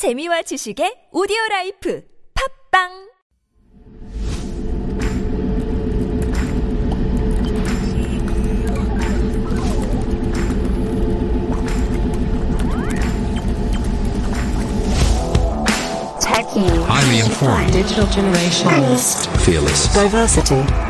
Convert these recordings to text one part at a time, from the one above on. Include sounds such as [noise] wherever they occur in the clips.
재미와 지식의 오디오 라이프 팝빵 Techie. Highly informed. Digital generation. Fearless. Diversity.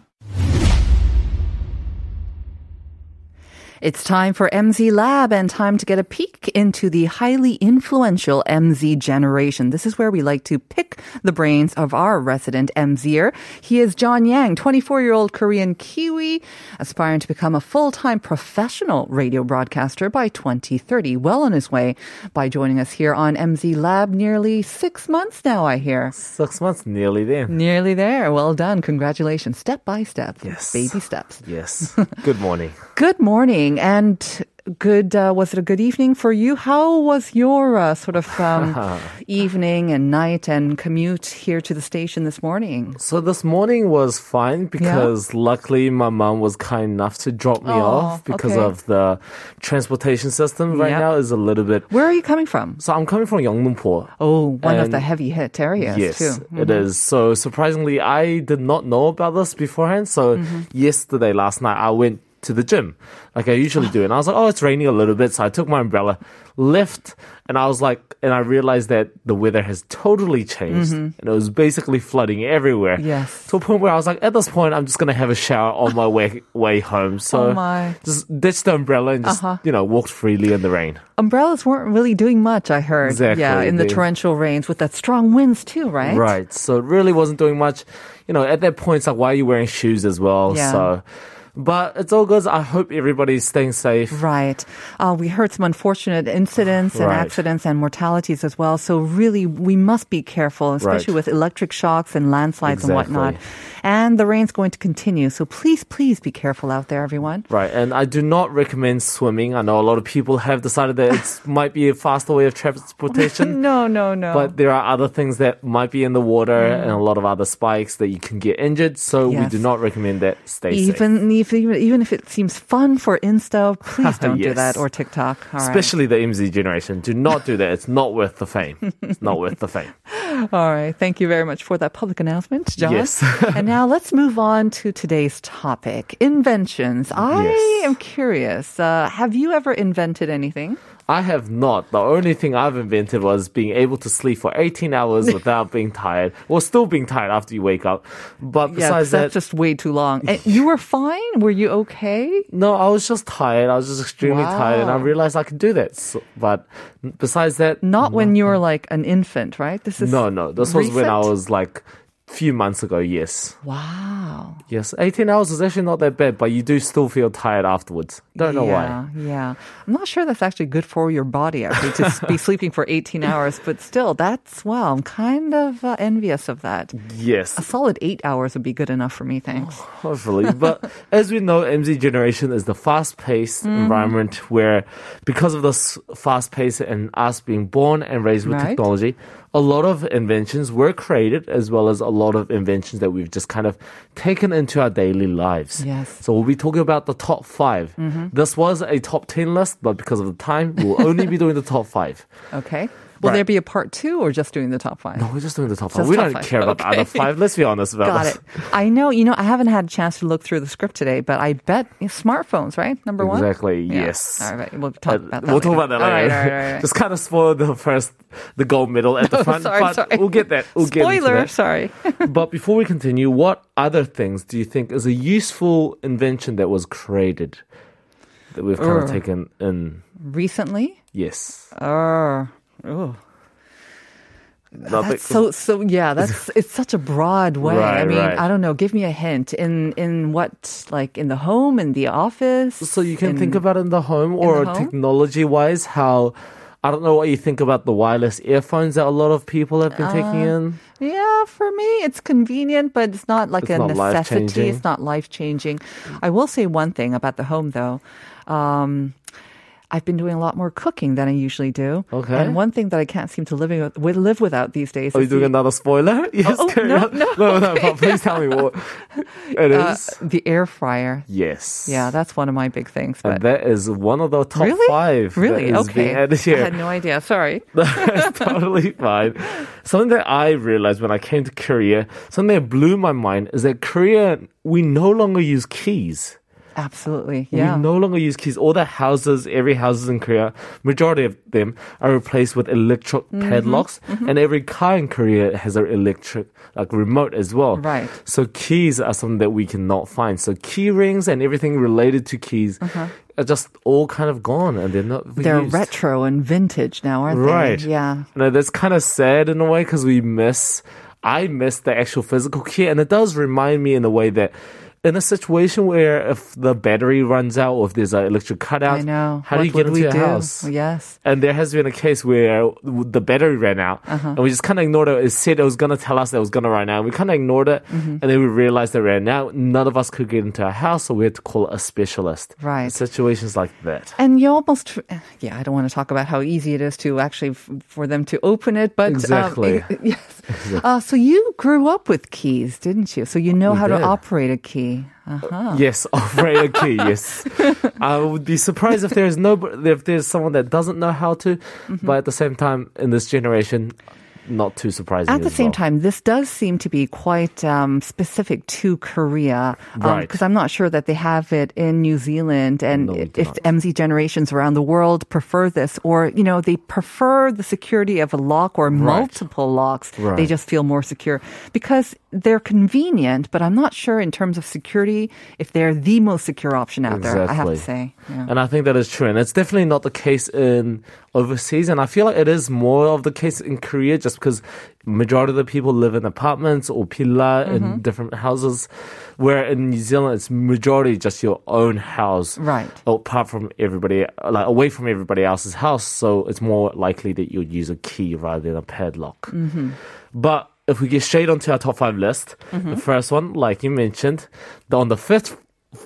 It's time for MZ Lab and time to get a peek into the highly influential MZ generation. This is where we like to pick the brains of our resident MZer. He is John Yang, 24 year old Korean Kiwi, aspiring to become a full time professional radio broadcaster by 2030. Well on his way by joining us here on MZ Lab nearly six months now, I hear. Six months, nearly there. Nearly there. Well done. Congratulations. Step by step. Yes. Baby steps. Yes. [laughs] Good morning. Good morning and good. Uh, was it a good evening for you? How was your uh, sort of um, [laughs] evening and night and commute here to the station this morning? So this morning was fine because luckily my mom was kind enough to drop me Oh, off because okay. of the transportation system right Yep. now is a little bit. Where are you coming from? So I'm coming from Yeongdeungpo. Oh, one of the heavy hit areas Yes, too. Mm-hmm. it is. So surprisingly, I did not know about this beforehand. So Mm-hmm. yesterday, last night, I went to the gym like I usually do, and I was like, "Oh, it's raining a little bit," so I took my umbrella, left, and I was like, and I realized that the weather has totally changed, and it was basically flooding everywhere. Mm-hmm. Yes. to a point where I was like, at this point, I'm just gonna have a shower on my way way home. So Oh just ditched the umbrella and just Uh-huh. you know walked freely in the rain. Umbrellas weren't really doing much, I heard. Exactly. Yeah, in the torrential rains with that strong winds too, right? Right. So it really wasn't doing much. You know, at that point, it's like, why are you wearing shoes as well? Yeah. So, but it's all good. I hope everybody's staying safe. Right. Uh, we heard some unfortunate incidents and Right. accidents and mortalities as well. So really, we must be careful, especially Right. with electric shocks and landslides and whatnot. And the rain's going to continue. So please, please be careful out there, everyone. Right. And I do not recommend swimming. I know a lot of people have decided that it [laughs] might be a faster way of transportation. [laughs] No, no, no. But there are other things that might be in the water and a lot of other spikes that you can get injured. So we Mm. Do not recommend that. Stay safe. even if even, even if it seems fun for Insta, please [laughs] don't do that or TikTok. All right. Especially the MZ generation. Do not do that. It's not worth the fame. It's not worth the fame. All right. Thank you very much for that public announcement, John. Yes. and now let's move on to today's topic inventions. I Yes. am curious. Uh, have you ever invented anything? I have not. The only thing I've invented was being able to sleep for 18 hours [laughs] without being tired, or still being tired after you wake up. But Yeah, besides that, that's just way too long. And [laughs] you were fine? Were you okay? no, I was just tired. I was just extremely tired, and I realized I could do that. So, but besides that, Not when you were like an infant, right? This is no, no. This was when I was like few months ago. Yes, Wow. yes. 18 hours is actually not that bad, but you do still feel tired afterwards. Don't know yeah, why. Yeah. I'm not sure that's actually good for your body, actually, to be [laughs] sleeping for 18 hours, but still, that's, well, I'm kind of uh, envious of that. Yes, A solid eight hours would be good enough for me, thanks. hopefully. but [laughs] as we know, MZ generation is the fast-paced Mm-hmm. environment where, because of this fast pace and us being born and raised with Right. technology, a lot of inventions were created, as well as a lot of inventions that we've just kind of taken into our daily lives. Yes. Mm-hmm. So we'll be talking about the top 5 This was a top ten list, but because of the time, we'll only be doing the top five. [laughs] Okay. Will Right. there be a part two or just doing the top five? No, we're just doing the top Just five. We top don't five. care about the other Okay. five. Let's be honest about Got this. it. I know, you know, I haven't had a chance to look through the script today, but I bet smartphones, right? Number one? Exactly. Yeah. Yes. All right. We'll talk Uh, about that we'll talk later. about that later. right, all right, all right. Just kind of spoil the first, the gold medal at the [laughs] front. sorry, but sorry. We'll get that. We'll get Spoiler, that. sorry. [laughs] but before we continue, what other things do you think is a useful invention that was created that we've kind of taken in? Recently? Yes. Uh, oh. Nothing- That's so so yeah, that's [laughs] it's such a broad way. I mean, right. I don't know, give me a hint. In in what like in the home, in the office? So you can in- think about in the home or technology wise, how I don't know what you think about the wireless earphones that a lot of people have been Uh, taking in. Yeah, for me, it's convenient, but it's not like It's a not necessity. It's not life changing. I will say one thing about the home, though. Um, I've been doing a lot more cooking than I usually do. Okay. And one thing that I can't seem to living with, live without these days Are you doing the, another spoiler? [laughs] Yes, oh, carry no, no, no, no, but please tell me what [laughs] it uh, is. the air fryer. yes. Yeah, that's one of my big things. And that is one of the top really, five. really, okay. I had no idea. Sorry. [laughs] That's totally fine. Something that I realized when I came to Korea, something that blew my mind is that Korea, we no longer use keys. Absolutely. Yeah. We no longer use keys. All the houses, every houses in Korea, majority of them are replaced with electric Mm-hmm. padlocks, and every car in Korea has an electric like remote as well. Right. So keys are something that we cannot find. So key rings and everything related to keys are just all kind of gone, and they're not. Uh-huh. They're used. retro and vintage now, aren't Right. they? Yeah. No, that's kind of sad in a way because we miss. I miss the actual physical key, and it does remind me in a way that. In a situation where if the battery runs out or if there's an electric cutout, I know. how what do you get into your do? house? Yes. And there has been a case where the battery ran out, Uh-huh. and we just kind of ignored it. It said it was going to tell us that it was going to run out. We kind of ignored it, Mm-hmm. and then we realized it ran out. None of us could get into our house, so we had to call a specialist. Right. Situations like that. And you almost, yeah, I don't want to talk about how easy it is to actually f- for them to open it, but um, Exactly. [laughs] yes. Uh, so you grew up with keys, didn't you? So you know We how did. to operate a key. Uh-huh. Yes, [laughs] operator key. Yes, [laughs] I would be surprised if there is no if there's someone that doesn't know how to. Mm-hmm. But at the same time, in this generation, not too surprising. At the same well. time, this does seem to be quite um, specific to Korea. Right. Because I'm not sure that they have it in New Zealand. And No, if. MZ generations around the world prefer this, or, you know, they prefer the security of a lock or multiple locks, they just feel more secure. Because they're convenient, but I'm not sure in terms of security if they're the most secure option out there, I have to say. Yeah. And I think that is true. And it's definitely not the case in overseas. And I feel like it is more of the case in Korea just because majority of the people live in apartments or pilla Mm-hmm. in different houses. Where in New Zealand, it's majority just your own house. Right. Apart from everybody, like away from everybody else's house. So it's more likely that you'd use a key rather than a padlock. Mm-hmm. But if we get straight onto our top five list, Mm-hmm. the first one, like you mentioned, the, on the fifth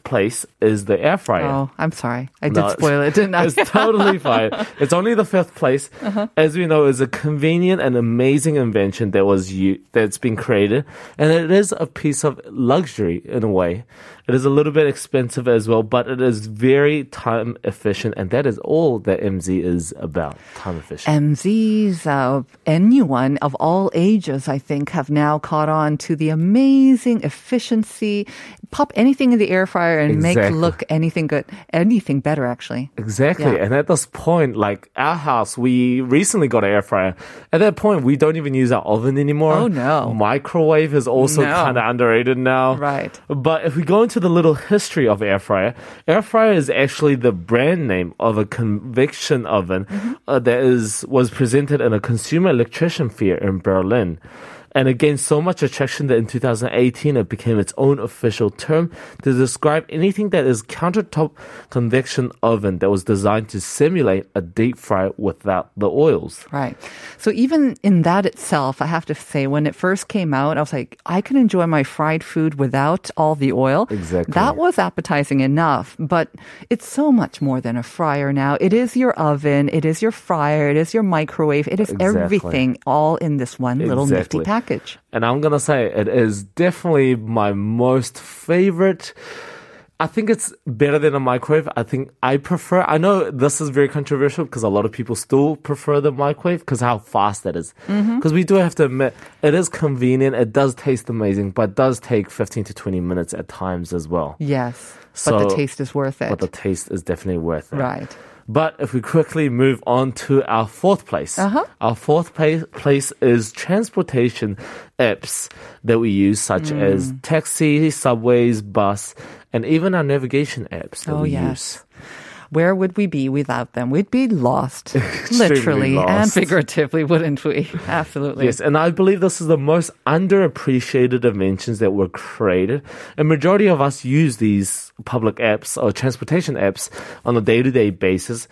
place is the air fryer. Oh, I'm sorry. I did No, spoil it, didn't I? It's totally [laughs] fine. It's only the fifth place. Uh-huh. As we know, it's a convenient and amazing invention that was u- that's been created, and it is a piece of luxury in a way. It is a little bit expensive as well, but it is very time efficient, and that is all that MZ is about. Time efficient. MZs, uh, anyone of all ages, I think, have now caught on to the amazing efficiency. Pop anything in the air fryer and make look anything good, anything better, actually. Exactly. Yeah. And at this point, like our house, we recently got an air fryer. At that point, we don't even use our oven anymore. Oh, no. Microwave is also No. kind of underrated now. Right. But if we go into the little history of air fryer, air fryer is actually the brand name of a convection oven Mm-hmm. uh, that is was presented in a consumer electrician fair in Berlin. And it gained so much attraction that in 2018 it became its own official term to describe anything that is countertop convection oven that was designed to simulate a deep fry without the oils. Right. So even in that itself, I have to say, when it first came out, I was like, I can enjoy my fried food without all the oil. Exactly. That was appetizing enough, but it's so much more than a fryer now. It is your oven, it is your fryer, it is your microwave, it is Exactly. everything all in this one little nifty Exactly. Package. And I'm gonna say it is definitely my most favorite. I think it's better than a microwave. I think I prefer. I know this is very controversial because a lot of people still prefer the microwave because how fast that is. Mm-hmm. Because we do have to admit it is convenient. It does taste amazing, but it does take 15 to 20 minutes at times as well. Yes. but the taste is worth it. But the taste is definitely worth it. Right. But if we quickly move on to our fourth place, Uh-huh. our fourth place, place is transportation apps that we use, such Mm. as taxi, subways, bus, and even our navigation apps that Oh, we yes. use. Where would we be without them? We'd be lost, [laughs] literally and figuratively, wouldn't we? [laughs] Absolutely. Yes, and I believe this is the most underappreciated inventions that were created. A majority of us use these public apps or transportation apps on a day-to-day basis.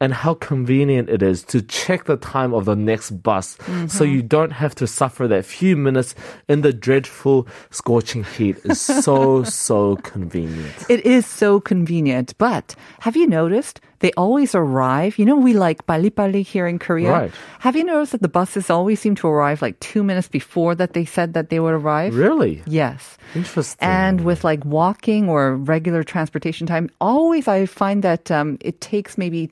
And how convenient it is to check the time of the next bus so you don't have to suffer that few minutes in the dreadful scorching heat is so [laughs] so convenient It is so convenient, but have you noticed they always arrive? You know, we like pali pali here in Korea. Right. Have you noticed that the buses always seem to arrive like two minutes before that they said that they would arrive? really Yes. interesting And with like walking or regular transportation time, always I find that um, it takes maybe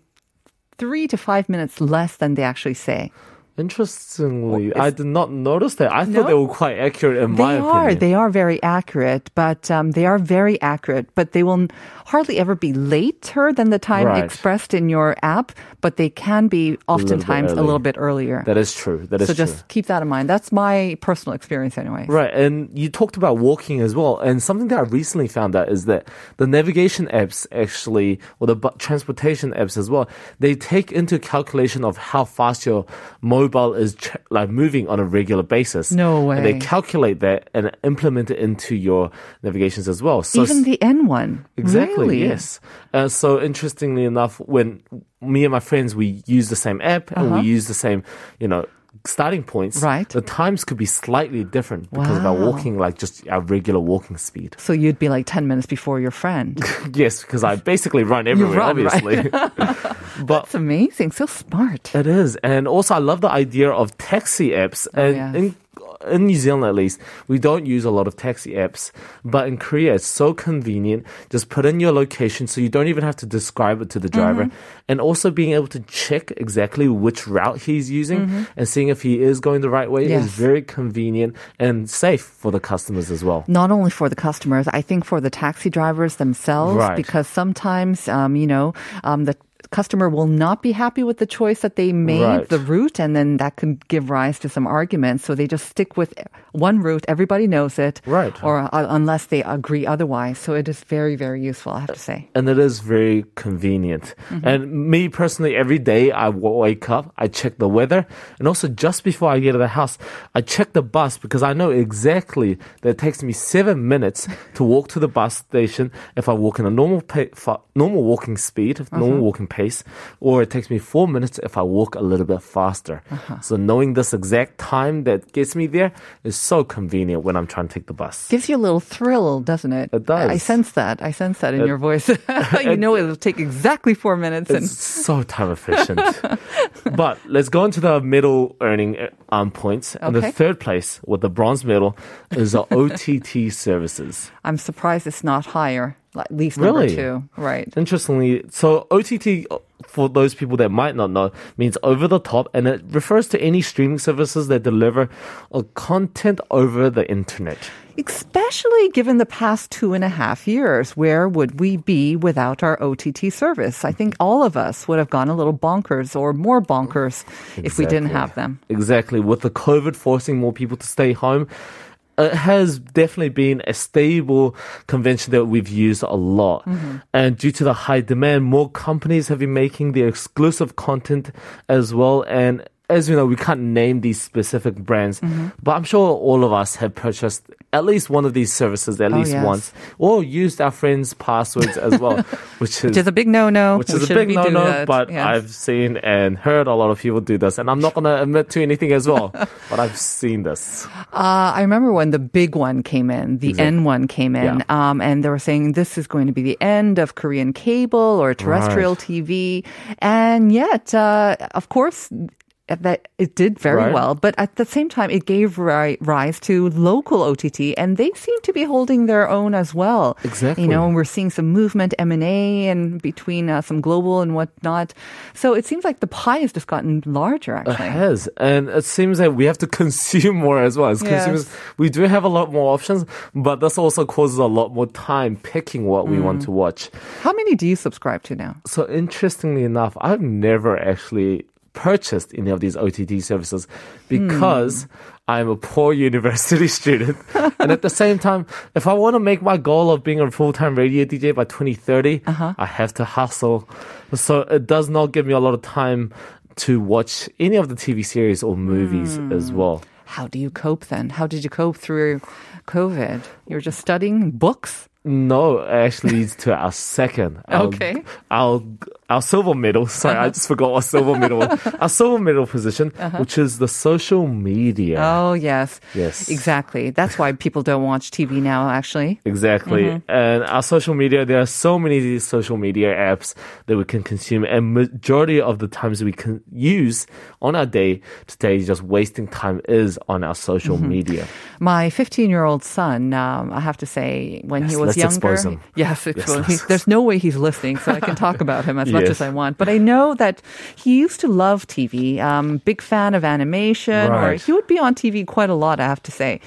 three to five minutes less than they actually say. Interestingly i did not notice that i No? thought they were quite accurate in my opinion. they are. They are very accurate, but um, they are very accurate. But they will hardly ever be later than the time Right. expressed in your app. But they can be oftentimes a little bit, earlier. that is true that is so true just keep that in mind. That's my personal experience, anyway. Right, and you talked about walking as well. And something that I recently found out is that the navigation apps actually, or the transportation apps as well, they take into calculation of how fast your mobile is ch- like moving on a regular basis. No And they calculate that and implement it into your navigations as well. So Even the N one. Exactly. Really? Yes. Uh, so interestingly enough, when me and my friends we use the same app and we use the same, you know, starting points. Right. The times could be slightly different because of our walking, like just our regular walking speed. So you'd be like 10 minutes before your friend. [laughs] yes, because I basically run everywhere, run, right. obviously. [laughs] [laughs] but It's amazing. So smart. It is. And also, I love the idea of taxi apps. Oh, and Oh, yes. in, in New Zealand, at least, we don't use a lot of taxi apps. But in Korea, it's so convenient. Just put in your location so you don't even have to describe it to the driver. Mm-hmm. And also being able to check exactly which route he's using and seeing if he is going the right way is Mm-hmm. Very convenient and safe for the customers as well. not only for the customers, I think for the taxi drivers themselves, Right. because sometimes, um, you know, um, the customer will not be happy with the choice that they made, Right. the route, and then that can give rise to some arguments. So they just stick with one route. Everybody knows it. Right. Or uh, unless they agree otherwise. So it is very, very useful, I have to say. and it is very convenient. Mm-hmm. And me personally, every day I wake up, I check the weather, and also just before I get to the house, I check the bus because I know exactly that it takes me seven minutes [laughs] to walk to the bus station if I walk in a normal pa- fa- normal walking speed, Uh-huh. normal walking pace, or it takes me four minutes if I walk a little bit faster. Uh-huh. So knowing this exact time that gets me there is so convenient when I'm trying to take the bus. Gives you a little thrill, doesn't it? It does. I, sense that. I sense that in your voice. [laughs] you know it'll take exactly four minutes. And It's so time efficient. [laughs] but let's go into the middle earning uh, um, points. And the third place with the bronze medal is the OTT services. I'm surprised it's not higher, least number Really? two. Right. Interestingly, so OTT, for those people that might not know, means over the top, and it refers to any streaming services that deliver content over the internet. Especially given the past two and a half years, where would we be without our OTT service? I think all of us would have gone a little bonkers or more bonkers if we didn't have them. Exactly. With the COVID forcing more people to stay home, it has definitely been a stable convention that we've used a lot. Mm-hmm. And due to the high demand, more companies have been making the exclusive content as well. And as you know, we can't name these specific brands, but I'm sure all of us have purchased at least one of these services at Oh, least yes. once, or used our friends' passwords as well, [laughs] which is Which is a big no-no. which We is a big no-no. But Yes. I've seen and heard a lot of people do this, and I'm not going to admit to anything as well. [laughs] but I've seen this. Uh, I remember when the big one came in, the N one came in, Yeah. um, and they were saying this is going to be the end of Korean cable or terrestrial TV, and yet, uh, of course. That it did very Right. well, but at the same time, it gave ri- rise to local OTT, and they seem to be holding their own as well. Exactly. You know, and we're seeing some movement M and A and between uh, some global and whatnot. So it seems like the pie has just gotten larger. Actually, it has, and it seems that we have to [laughs] consume more as well. As Yes. consumers, we do have a lot more options, but this also causes a lot more time picking what we Mm. want to watch. how many do you subscribe to now? So interestingly enough, I've never actually purchased any of these OTT services because I'm a poor [laughs] university student. [laughs] and at the same time, if I want to make my goal of being a full-time radio DJ by 2030, uh-huh. I have to hustle. So it does not give me a lot of time to watch any of the TV series or movies hmm. as well. How do you cope then? How did you cope through COVID? You're just studying books? No, actually leads to our second. Our, Okay. Our our silver medal. Sorry, I just forgot what silver medal. [laughs] Our silver medal position, which is the social media. Oh, yes. Yes. Exactly. That's why people don't watch TV now, actually. Exactly. Mm-hmm. And our social media, there are so many these social media apps that we can consume, and majority of the times we can use on our day today, just wasting time is on our social Mm-hmm. media. My 15 year old son, um, I have to say, when he was younger. [laughs] Yes, let's- he- there's no way he's listening, so I can talk about him as [laughs] much Yes. as I want. But I know that he used to love TV, um, big fan of animation, or he would be on TV quite a lot, I have to say.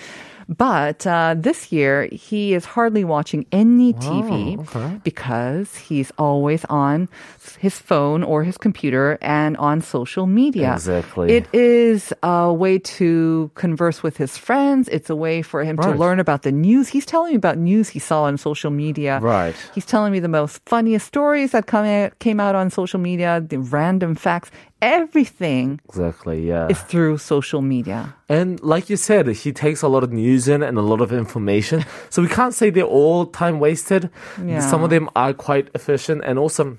But uh, this year, he is hardly watching any TV because he's always on his phone or his computer and on social media. Exactly. It is a way to converse with his friends. It's a way for him to learn about the news. He's telling me about news he saw on social media. Right. He's telling me the most funniest stories that come out, came out on social media, the random facts. Everything Exactly. Yeah. is through social media. And like you said, he takes a lot of news in and a lot of information. [laughs] So we can't say they're all time wasted. Yeah. Some of them are quite efficient and also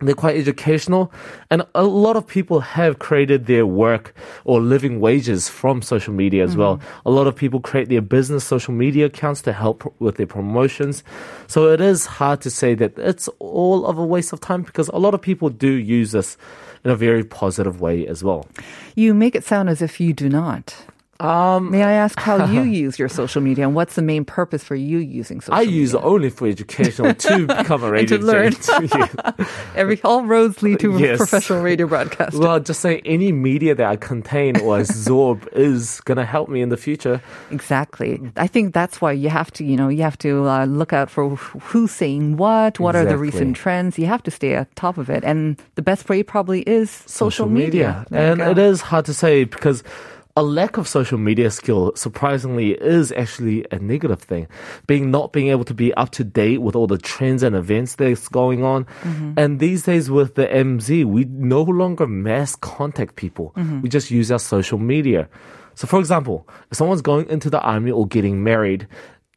they're quite educational. And a lot of people have created their work or living wages from social media as well. Mm-hmm. A lot of people create their business social media accounts to help with their promotions. So it is hard to say that it's all of a waste of time because a lot of people do use this in a very positive way as well. You make it sound as if you do not. Um, May I ask how you [laughs] use your social media and what's the main purpose for you using social I media? use it only for educational to [laughs] become a radio to learn. [laughs] Yeah. Every all roads lead to a Yes. professional radio broadcast. Well, just saying any media that I contain or absorb is gonna help me in the future. Exactly. I think that's why you have to, you know, you have to uh, look out for who's saying what, what are the recent trends. You have to stay on top of it. And the best way probably is social, media. There you and it is hard to say because a lack of social media skill surprisingly is actually a negative thing being not being able to be up to date with all the trends and events that's going on Mm-hmm. and these days with the mz we no longer mass contact people Mm-hmm. we just use our social media so for example if someone's going into the army or getting married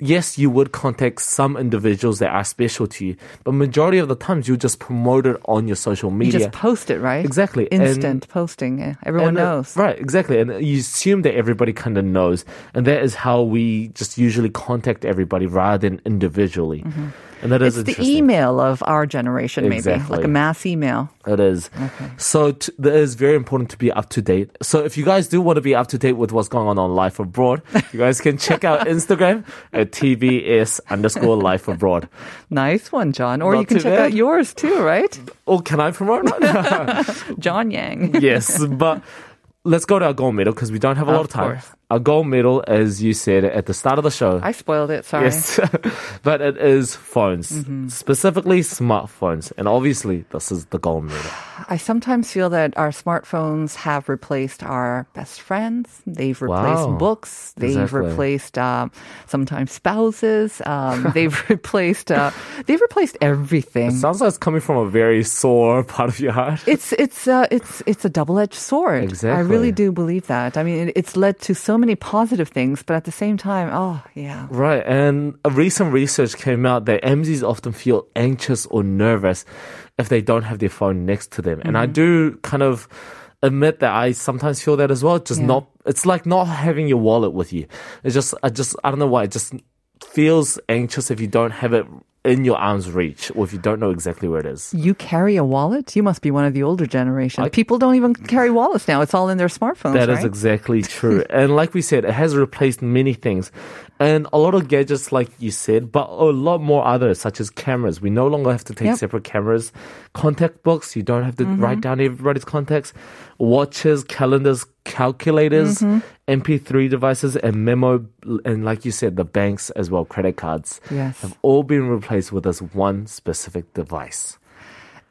Yes, you would contact some individuals that are special to you, but majority of the times you just promote it on your social media. You just post it, right? Exactly. And- Instant posting. eh, Everyone And, uh, knows. Right, exactly. And you assume that everybody kind of knows. And that is how we just usually contact everybody rather than individually. And that is. It's the email of our generation, maybe Exactly. like a mass email. It is. Okay. So t- it is very important to be up to date. So if you guys do want to be up to date with what's going on on Life Abroad, you guys can check out [laughs] Instagram at TBS underscore Life Abroad. Nice one, John. Or Not you can check out yours too, right? Oh, can I promote? [laughs] John Yang. yes, but let's go to our gold medal because we don't have a lot Of of time. course. Our gold medal, as you said at the start of the show, I spoiled it. Sorry. Yes, [laughs] but it is phones, Mm-hmm. specifically smartphones, and obviously this is the gold medal. I sometimes feel that our smartphones have replaced our best friends. They've replaced Wow. books. They've Exactly. replaced um, sometimes spouses. Um, [laughs] they've replaced. Uh, they've replaced everything. It sounds like it's coming from a very sore [laughs] part of your heart. It's it's uh, it's it's a double edged sword. Exactly. I really do believe that. I mean, it, it's led to so many positive things, but at the same time, oh yeah, Right, and a recent research came out that MZs often feel anxious or nervous if they don't have their phone next to them. And I Mm-hmm. do kind of admit that I sometimes feel that as well. Just Yeah. not, it's like not having your wallet with you. It's just, I just, I don't know why, it just feels anxious if you don't have it in your arm's reach or if you don't know exactly where it is. you carry a wallet. You must be one of the older generation. I- People don't even carry wallets now. It's all in their smartphones. That is right? exactly [laughs] true. and like we said, it has replaced many things. And a lot of gadgets, like you said, but a lot more others, such as cameras. We no longer have to take Yep. separate cameras. Contact books, you don't have to Mm-hmm. write down everybody's contacts. Watches, calendars, calculators, Mm-hmm. MP3 devices, and memo, and like you said, the banks as well, credit cards. Yes. Have all been replaced with this one specific device.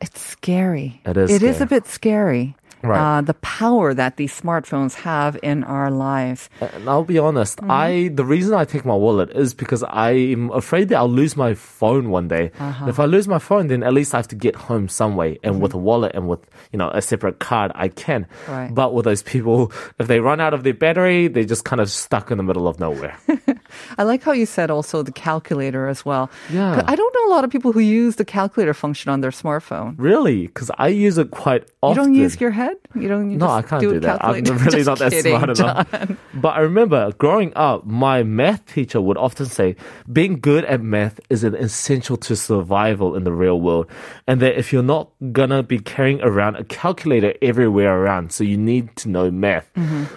It's scary. It is It is scary. a bit scary. Right. uh, the power that these smartphones have in our lives. And I'll be honest, Mm-hmm. I the reason I take my wallet is because I'm afraid that I'll lose my phone one day. Uh-huh. If I lose my phone, then at least I have to get home some way, and with a Mm-hmm. wallet and with you know a separate card, I can. Right. But with those people, if they run out of their battery, they're just kind of stuck in the middle of nowhere. [laughs] I like how you said also the calculator as well. Yeah. I don't know a lot of people who use the calculator function on their smartphone. really, because I use it quite You often. don't use your head? You don't you No, I can't do, do, that. I'm [laughs] really not that kidding, smart enough. John. But I remember growing up, my math teacher would often say, being good at math is an essential to survival in the real world. And that if you're not gonna be carrying around a calculator everywhere around, so you need to know math.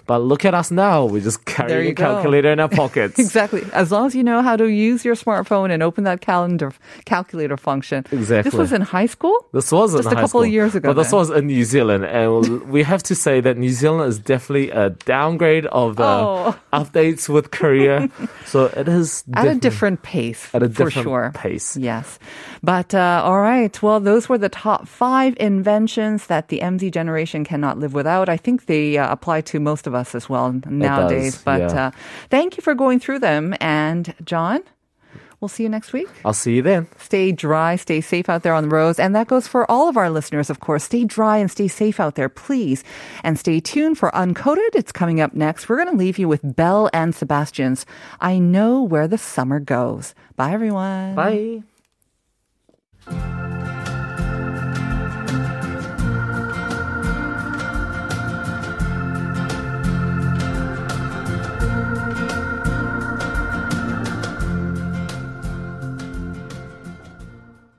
But look at us now, we're just Mm-hmm. You a go. calculator in our pockets. [laughs] Exactly. As long as you know how to use your smartphone and open that calendar calculator function. Exactly. This was in high school? This was Just a couple of years ago But this was in New Zealand, and we have to say that New Zealand is definitely a downgrade of the Oh. updates with Korea. [laughs] so it is At a different pace, At a for different sure. pace. Yes. But uh, all right. Well, those were the top five inventions that the MZ generation cannot live without. I think they uh, apply to most of us as well nowadays. does, but yeah. uh, thank you for going through them. And John, we'll see you next week. I'll see you then. Stay dry, stay safe out there on the roads. And that goes for all of our listeners, of course. Stay dry and stay safe out there, please. And stay tuned for Uncoded. It's coming up next. We're going to leave you with Belle and Sebastian's I Know Where the Summer Goes. Bye, everyone. Bye.